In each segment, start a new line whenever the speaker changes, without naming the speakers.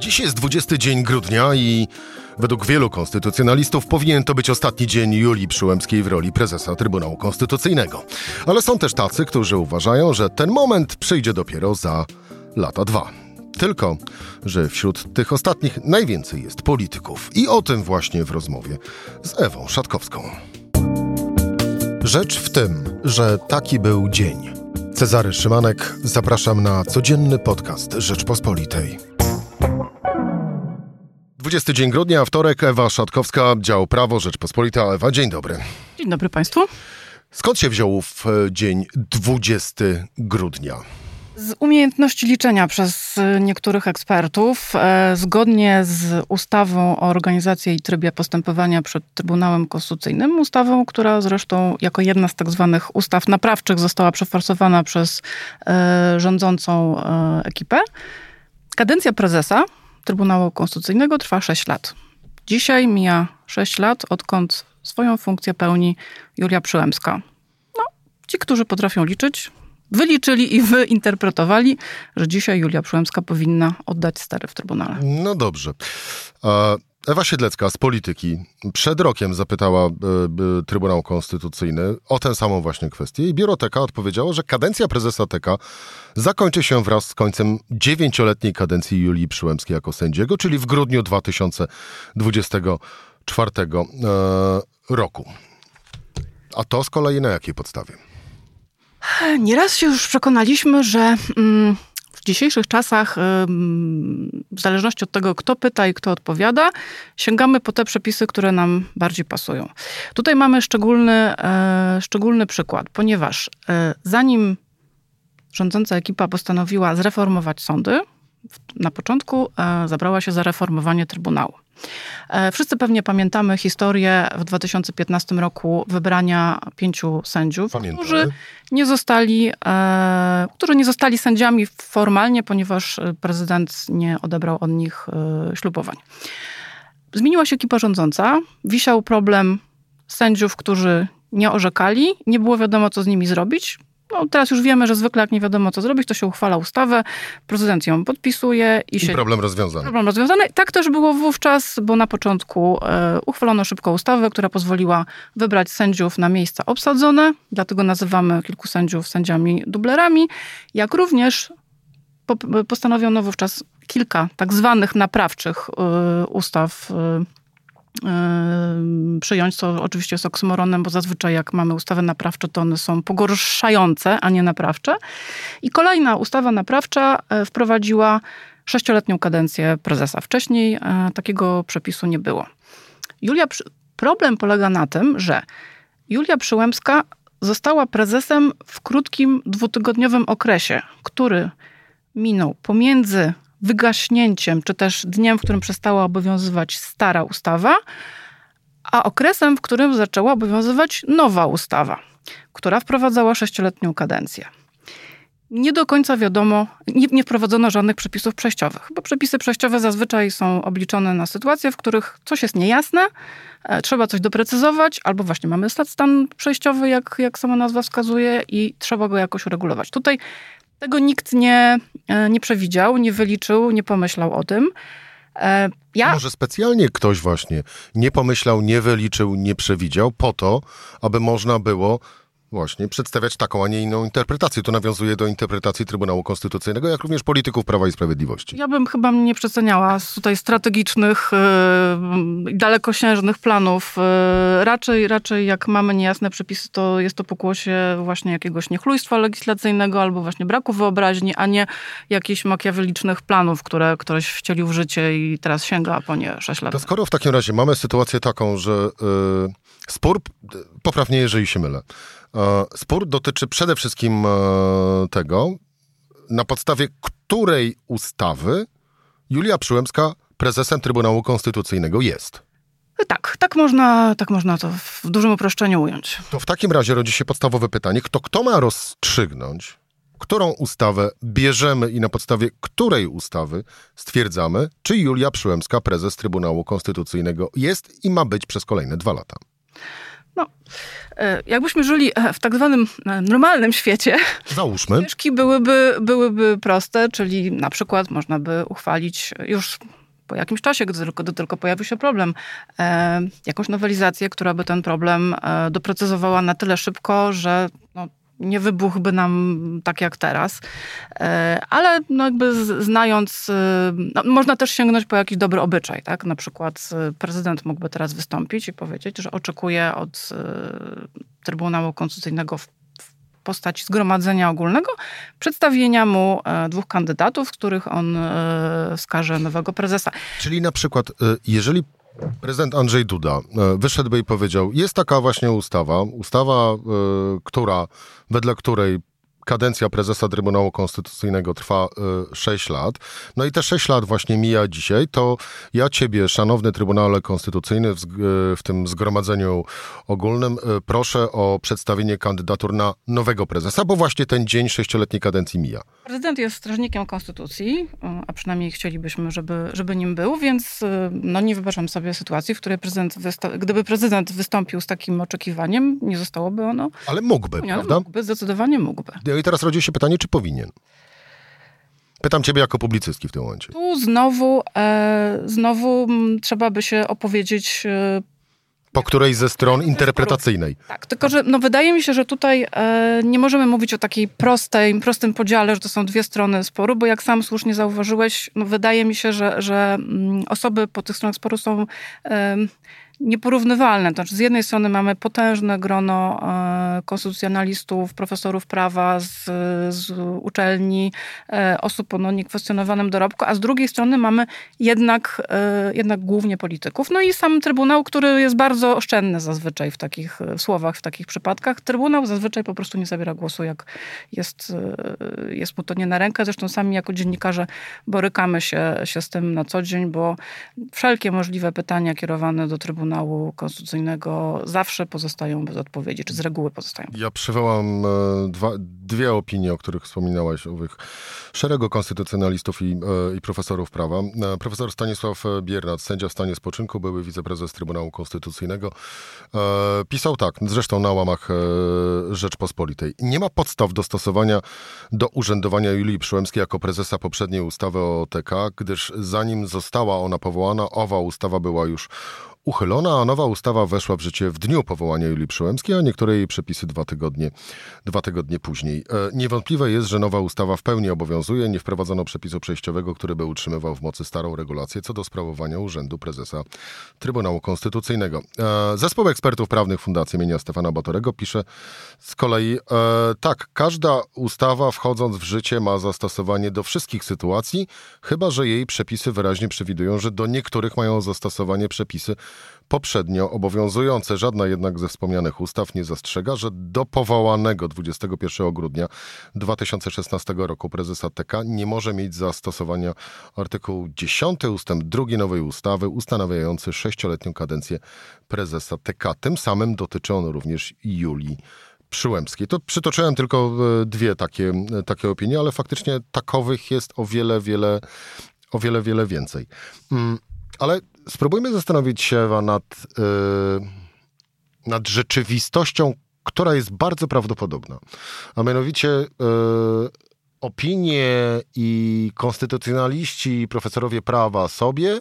Dziś jest 20 dzień grudnia i według wielu konstytucjonalistów powinien to być ostatni dzień Julii Przyłębskiej w roli prezesa Trybunału Konstytucyjnego. Ale są też tacy, którzy uważają, że ten moment przyjdzie dopiero za lata dwa. Tylko, że wśród tych ostatnich najwięcej jest polityków. I o tym właśnie w rozmowie z Ewą Szatkowską. Rzecz w tym, że taki był dzień. Cezary Szymanek, zapraszam na codzienny podcast Rzeczpospolitej. 20 dzień grudnia, wtorek, Ewa Szatkowska, dział Prawo Rzeczpospolita. Ewa, dzień dobry.
Dzień dobry Państwu.
Skąd się wziął w e, dzień 20 grudnia?
Z umiejętności liczenia przez e, niektórych ekspertów, e, zgodnie z ustawą o organizacji i trybie postępowania przed Trybunałem Konstytucyjnym, ustawą, która zresztą jako jedna z tak zwanych ustaw naprawczych została przeforsowana przez rządzącą ekipę, kadencja prezesa Trybunału Konstytucyjnego trwa 6 lat. Dzisiaj mija 6 lat, odkąd swoją funkcję pełni Julia Przyłębska. No, ci, którzy potrafią liczyć, wyliczyli i wyinterpretowali, że dzisiaj Julia Przyłębska powinna oddać stery w Trybunale.
No dobrze. Ewa Siedlecka z Polityki przed rokiem zapytała e, Trybunał Konstytucyjny o tę samą właśnie kwestię i biuro TK odpowiedziało, że kadencja prezesa TK zakończy się wraz z końcem dziewięcioletniej kadencji Julii Przyłębskiej jako sędziego, czyli w grudniu 2024 e, roku. A to z kolei na jakiej podstawie?
Nieraz się już przekonaliśmy, że... Mm w dzisiejszych czasach, w zależności od tego, kto pyta i kto odpowiada, sięgamy po te przepisy, które nam bardziej pasują. Tutaj mamy szczególny, e, szczególny przykład, ponieważ e, zanim rządząca ekipa postanowiła zreformować sądy, na początku e, zabrała się za reformowanie Trybunału. E, wszyscy pewnie pamiętamy historię w 2015 roku wybrania pięciu sędziów, którzy nie zostali, e, którzy nie zostali sędziami formalnie, ponieważ prezydent nie odebrał od nich ślubowań. Zmieniła się ekipa rządząca, wisiał problem sędziów, którzy nie orzekali, nie było wiadomo, co z nimi zrobić. No, teraz już wiemy, że zwykle jak nie wiadomo co zrobić, to się uchwala ustawę, prezydent ją podpisuje i,
I
się...
problem rozwiązany.
Problem rozwiązany. Tak też było wówczas, bo na początku e, uchwalono szybko ustawę, która pozwoliła wybrać sędziów na miejsca obsadzone, dlatego nazywamy kilku sędziów sędziami dublerami, jak również po, postanowiono wówczas kilka tak zwanych naprawczych e, ustaw e, przyjąć, co oczywiście jest oksymoronem, bo zazwyczaj jak mamy ustawy naprawcze, to one są pogorszające, a nie naprawcze. I kolejna ustawa naprawcza e, wprowadziła sześcioletnią kadencję prezesa. Wcześniej e, takiego przepisu nie było. Julia, problem polega na tym, że Julia Przyłębska została prezesem w krótkim dwutygodniowym okresie, który minął pomiędzy wygaśnięciem, czy też dniem, w którym przestała obowiązywać stara ustawa, a okresem, w którym zaczęła obowiązywać nowa ustawa, która wprowadzała sześcioletnią kadencję. Nie do końca wiadomo, nie, nie wprowadzono żadnych przepisów przejściowych, bo przepisy przejściowe zazwyczaj są obliczone na sytuacje, w których coś jest niejasne, e, trzeba coś doprecyzować, albo właśnie mamy stan przejściowy, jak, jak sama nazwa wskazuje, i trzeba go jakoś uregulować. Tutaj tego nikt nie, e, nie przewidział, nie wyliczył, nie pomyślał o tym.
E, ja... Może specjalnie ktoś właśnie nie pomyślał, nie wyliczył, nie przewidział po to, aby można było Właśnie, przedstawiać taką, a nie inną interpretację. To nawiązuje do interpretacji Trybunału Konstytucyjnego, jak również polityków Prawa i Sprawiedliwości.
Ja bym chyba nie przeceniała tutaj strategicznych, yy, dalekosiężnych planów. Yy, raczej, raczej jak mamy niejasne przepisy, to jest to pokłosie właśnie jakiegoś niechlujstwa legislacyjnego albo właśnie braku wyobraźni, a nie jakichś makiawelicznych planów, które ktoś wcielił w życie i teraz sięga po nie 6 lat.
To skoro w takim razie mamy sytuację taką, że yy, spór, poprawnie jeżeli się mylę, spór dotyczy przede wszystkim e, tego, na podstawie której ustawy Julia Przyłębska prezesem Trybunału Konstytucyjnego jest.
Tak, tak można, tak można to w dużym uproszczeniu ująć.
To w takim razie rodzi się podstawowe pytanie, kto, kto ma rozstrzygnąć, którą ustawę bierzemy i na podstawie której ustawy stwierdzamy, czy Julia Przyłębska, prezes Trybunału Konstytucyjnego jest i ma być przez kolejne dwa lata.
No, e, jakbyśmy żyli e, w tak zwanym e, normalnym świecie,
Załóżmy.
ścieżki byłyby, byłyby proste, czyli na przykład można by uchwalić już po jakimś czasie, gdy tylko, gdy tylko pojawił się problem, jakąś nowelizację, która by ten problem doprecyzowała na tyle szybko, że no, nie wybuchłby nam tak jak teraz. E, ale no jakby znając, e, no można też sięgnąć po jakiś dobry obyczaj, tak? Na przykład e, prezydent mógłby teraz wystąpić i powiedzieć, że oczekuje od Trybunału Konstytucyjnego w postaci zgromadzenia ogólnego, przedstawienia mu dwóch kandydatów, z których on wskaże nowego prezesa.
Czyli na przykład, jeżeli prezydent Andrzej Duda e, wyszedłby i powiedział, jest taka właśnie ustawa, ustawa, e, która, wedle której kadencja prezesa Trybunału Konstytucyjnego trwa 6 e, lat. No i te 6 lat właśnie mija dzisiaj. To ja ciebie, szanowny Trybunale Konstytucyjny, w, w tym zgromadzeniu ogólnym, proszę o przedstawienie kandydatur na nowego prezesa, bo właśnie ten dzień sześcioletniej kadencji mija.
Prezydent jest strażnikiem konstytucji, a przynajmniej chcielibyśmy, żeby, żeby nim był, więc no, nie wyobrażam sobie sytuacji, w której prezydent gdyby prezydent wystąpił z takim oczekiwaniem, nie zostałoby ono.
Ale mógłby, prawda?
Mógłby, zdecydowanie mógłby.
I teraz rodzi się pytanie, czy powinien? Pytam ciebie jako publicystki w tym momencie.
Tu znowu, e, znowu trzeba by się opowiedzieć e,
po której ze stron interpretacyjnej.
Tak, tylko że no, wydaje mi się, że tutaj e, nie możemy mówić o takiej prostej, prostym podziale, że to są dwie strony sporu, bo jak sam słusznie zauważyłeś, no, wydaje mi się, że, że mm, osoby po tych stronach sporu są nieporównywalne. To znaczy, z jednej strony mamy potężne grono e, konstytucjonalistów, profesorów prawa z, z uczelni, e, osób o no, niekwestionowanym dorobku, a z drugiej strony mamy jednak, e, jednak głównie polityków. No i sam Trybunał, który jest bardzo oszczędny zazwyczaj w takich słowach, w takich przypadkach. Trybunał zazwyczaj po prostu nie zabiera głosu, jak jest, jest mu to nie na rękę. Zresztą sami jako dziennikarze borykamy się, się z tym na co dzień, bo wszelkie możliwe pytania kierowane do Trybunału Trybunału Konstytucyjnego zawsze pozostają bez odpowiedzi, czy z reguły pozostają.
Ja przywołam e, dwa, dwie opinie, o których wspominałaś, owych szeregu konstytucjonalistów i, e, i profesorów prawa. E, profesor Stanisław Biernat, sędzia w stanie spoczynku, były wiceprezes Trybunału Konstytucyjnego, pisał tak, zresztą na łamach Rzeczpospolitej. Nie ma podstaw do stosowania do urzędowania Julii Przyłębskiej jako prezesa poprzedniej ustawy o OTK, gdyż zanim została ona powołana, owa ustawa była już uchylona, a nowa ustawa weszła w życie w dniu powołania Julii Przyłębskiej, a niektóre jej przepisy dwa tygodnie, dwa tygodnie później. E, niewątpliwe jest, że nowa ustawa w pełni obowiązuje. Nie wprowadzono przepisu przejściowego, który by utrzymywał w mocy starą regulację co do sprawowania urzędu prezesa Trybunału Konstytucyjnego. E, zespół ekspertów prawnych Fundacji imienia Stefana Batorego pisze z kolei, e, tak, każda ustawa wchodząc w życie ma zastosowanie do wszystkich sytuacji, chyba że jej przepisy wyraźnie przewidują, że do niektórych mają zastosowanie przepisy poprzednio obowiązujące. Żadna jednak ze wspomnianych ustaw nie zastrzega, że do powołanego 21 grudnia 2016 roku prezesa TK nie może mieć zastosowania artykuł 10 ustęp 2 nowej ustawy ustanawiający sześcioletnią kadencję prezesa TK. Tym samym dotyczy on również Julii Przyłębskiej. To przytoczyłem tylko e, dwie takie, e, takie opinie, ale faktycznie takowych jest o wiele, wiele, o wiele, wiele więcej. Mm, ale spróbujmy zastanowić się nad, yy, nad rzeczywistością, która jest bardzo prawdopodobna. A mianowicie yy, opinie i konstytucjonaliści, profesorowie prawa sobie,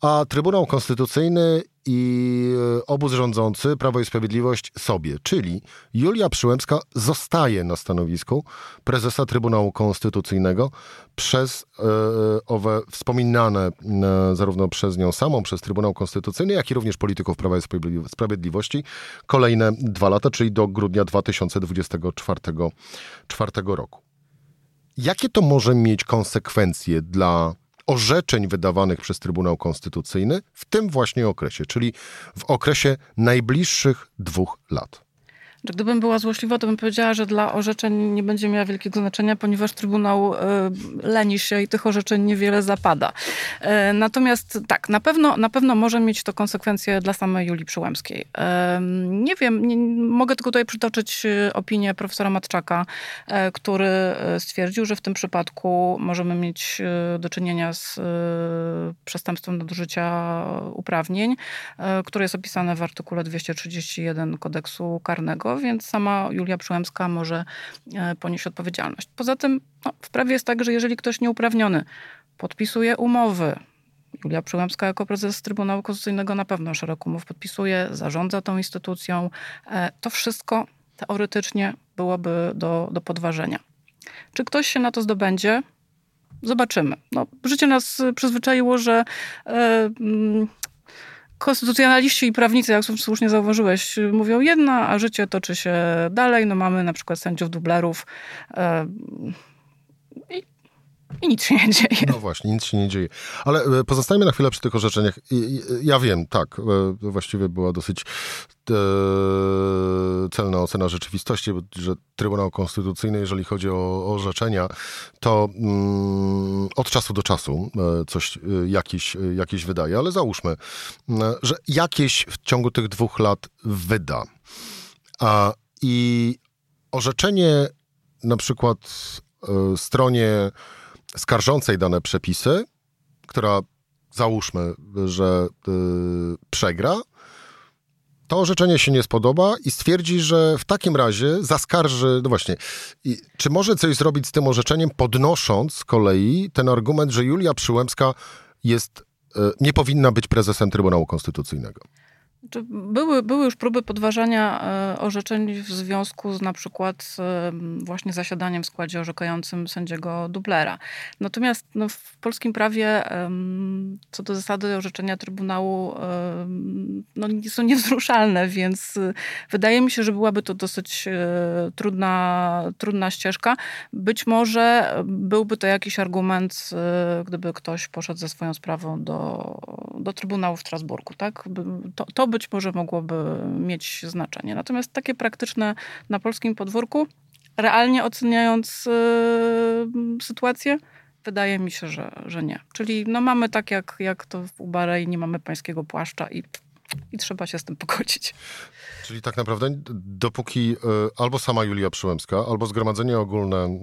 a Trybunał Konstytucyjny i e, obóz rządzący, Prawo i Sprawiedliwość sobie. Czyli Julia Przyłębska zostaje na stanowisku prezesa Trybunału Konstytucyjnego przez e, owe wspominane e, zarówno przez nią samą, przez Trybunał Konstytucyjny, jak i również polityków Prawa i Sprawiedliwości kolejne dwa lata, czyli do grudnia 2024 roku. Jakie to może mieć konsekwencje dla orzeczeń wydawanych przez Trybunał Konstytucyjny w tym właśnie okresie, czyli w okresie najbliższych dwóch lat.
Że gdybym była złośliwa, to bym powiedziała, że dla orzeczeń nie będzie miała wielkiego znaczenia, ponieważ Trybunał y, leni się i tych orzeczeń niewiele zapada. Y, natomiast tak, na pewno, na pewno może mieć to konsekwencje dla samej Julii Przyłębskiej. Y, nie wiem, nie, mogę tylko tutaj przytoczyć opinię profesora Matczaka, który stwierdził, że w tym przypadku możemy mieć do czynienia z przestępstwem nadużycia uprawnień, które jest opisane w artykule 231 kodeksu karnego więc sama Julia Przyłębska może e, ponieść odpowiedzialność. Poza tym no, w prawie jest tak, że jeżeli ktoś nieuprawniony podpisuje umowy, Julia Przyłębska jako prezes Trybunału Konstytucyjnego na pewno szereg umów podpisuje, zarządza tą instytucją, e, to wszystko teoretycznie byłoby do, do podważenia. Czy ktoś się na to zdobędzie? Zobaczymy. No, życie nas przyzwyczaiło, że e, mm, konstytucjonaliści i prawnicy, jak słusznie zauważyłeś, mówią jedno, a życie toczy się dalej. No mamy na przykład sędziów dublerów e, i, i nic się nie dzieje.
No właśnie, nic się nie dzieje. Ale e, pozostajmy na chwilę przy tych orzeczeniach. Ja wiem, tak, e, właściwie była dosyć celna ocena rzeczywistości, że Trybunał Konstytucyjny, jeżeli chodzi o orzeczenia, to mm, od czasu do czasu e, coś, e, jakieś, e, jakieś wydaje, ale załóżmy, że jakieś w ciągu tych dwóch lat wyda. A, I orzeczenie na przykład stronie skarżącej dane przepisy, która załóżmy, że przegra, to orzeczenie się nie spodoba i stwierdzi, że w takim razie zaskarży, no właśnie, i, czy może coś zrobić z tym orzeczeniem, podnosząc z kolei ten argument, że Julia Przyłębska jest, e, nie powinna być prezesem Trybunału Konstytucyjnego?
Były, były już próby podważania e, orzeczeń w związku z na przykład e, właśnie zasiadaniem w składzie orzekającym sędziego dublera. Natomiast no, w polskim prawie co do zasady orzeczenia Trybunału no, są niewzruszalne, więc e, wydaje mi się, że byłaby to dosyć trudna, trudna ścieżka. Być może byłby to jakiś argument, gdyby ktoś poszedł ze swoją sprawą do, do Trybunału w Strasburgu. Tak? To, to by być może mogłoby mieć znaczenie. Natomiast takie praktyczne na polskim podwórku, realnie oceniając yy, sytuację, wydaje mi się, że, że nie. Czyli no mamy tak jak, jak to w Ubarei, nie mamy pańskiego płaszcza i i trzeba się z tym pogodzić.
Czyli tak naprawdę dopóki y, albo sama Julia Przyłębska, albo Zgromadzenie Ogólne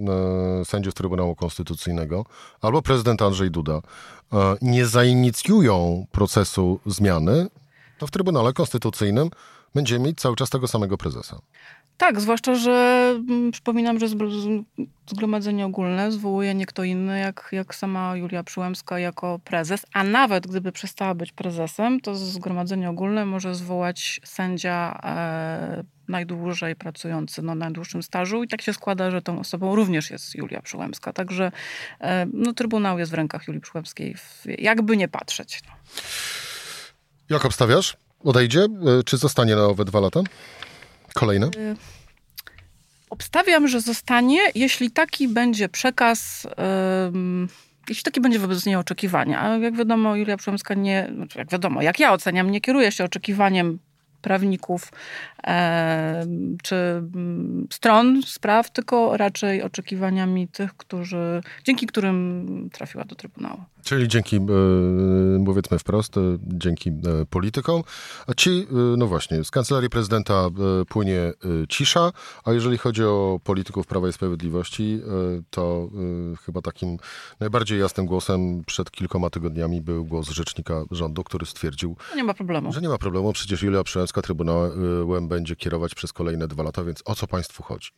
y, Sędziów Trybunału Konstytucyjnego, albo prezydent Andrzej Duda y, nie zainicjują procesu zmiany, to w Trybunale Konstytucyjnym będziemy mieć cały czas tego samego prezesa.
Tak, zwłaszcza, że mm, przypominam, że Zgromadzenie Ogólne zwołuje nie kto inny jak, jak sama Julia Przyłębska jako prezes, a nawet gdyby przestała być prezesem, to Zgromadzenie Ogólne może zwołać sędzia e, najdłużej pracujący, no najdłuższym stażu i tak się składa, że tą osobą również jest Julia Przyłębska. Także e, no, Trybunał jest w rękach Julii Przyłębskiej, jakby nie patrzeć. No.
Jak obstawiasz? Odejdzie? E, czy zostanie na owe dwa lata? Kolejne? Y,
obstawiam, że zostanie, jeśli taki będzie przekaz, jeśli taki będzie wobec niej oczekiwania. A jak wiadomo, Julia Przyłębska nie, znaczy jak wiadomo, jak ja oceniam, nie kieruje się oczekiwaniem prawników e, czy mm, stron spraw, tylko raczej oczekiwaniami tych, którzy, dzięki którym trafiła do Trybunału.
Czyli dzięki, e, powiedzmy wprost, e, dzięki e, politykom. A ci, no właśnie, z kancelarii prezydenta płynie cisza, a jeżeli chodzi o polityków Prawa i Sprawiedliwości, to chyba takim najbardziej jasnym głosem przed kilkoma tygodniami był głos rzecznika rządu, który stwierdził,
nie ma problemu.
że nie ma problemu, przecież Julia Przyłębska Trybunałem będzie kierować przez kolejne dwa lata, więc o co państwu chodzi?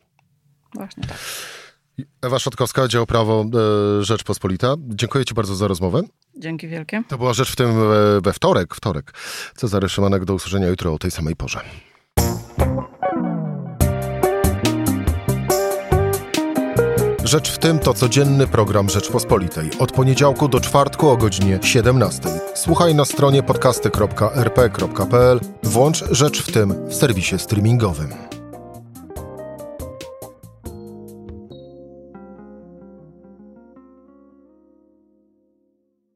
Właśnie tak.
Ewa Szotkowska, dział prawo e, Rzeczpospolita. Dziękuję Ci bardzo za rozmowę.
Dzięki wielkie.
To była rzecz w tym we, we wtorek, wtorek. Cezary Szymanek, do usłyszenia jutro o tej samej porze. Rzecz w tym to codzienny program Rzeczpospolitej. Od poniedziałku do czwartku o godzinie 17. Słuchaj na stronie podcasty.rp.pl. Włącz Rzecz w tym w serwisie streamingowym.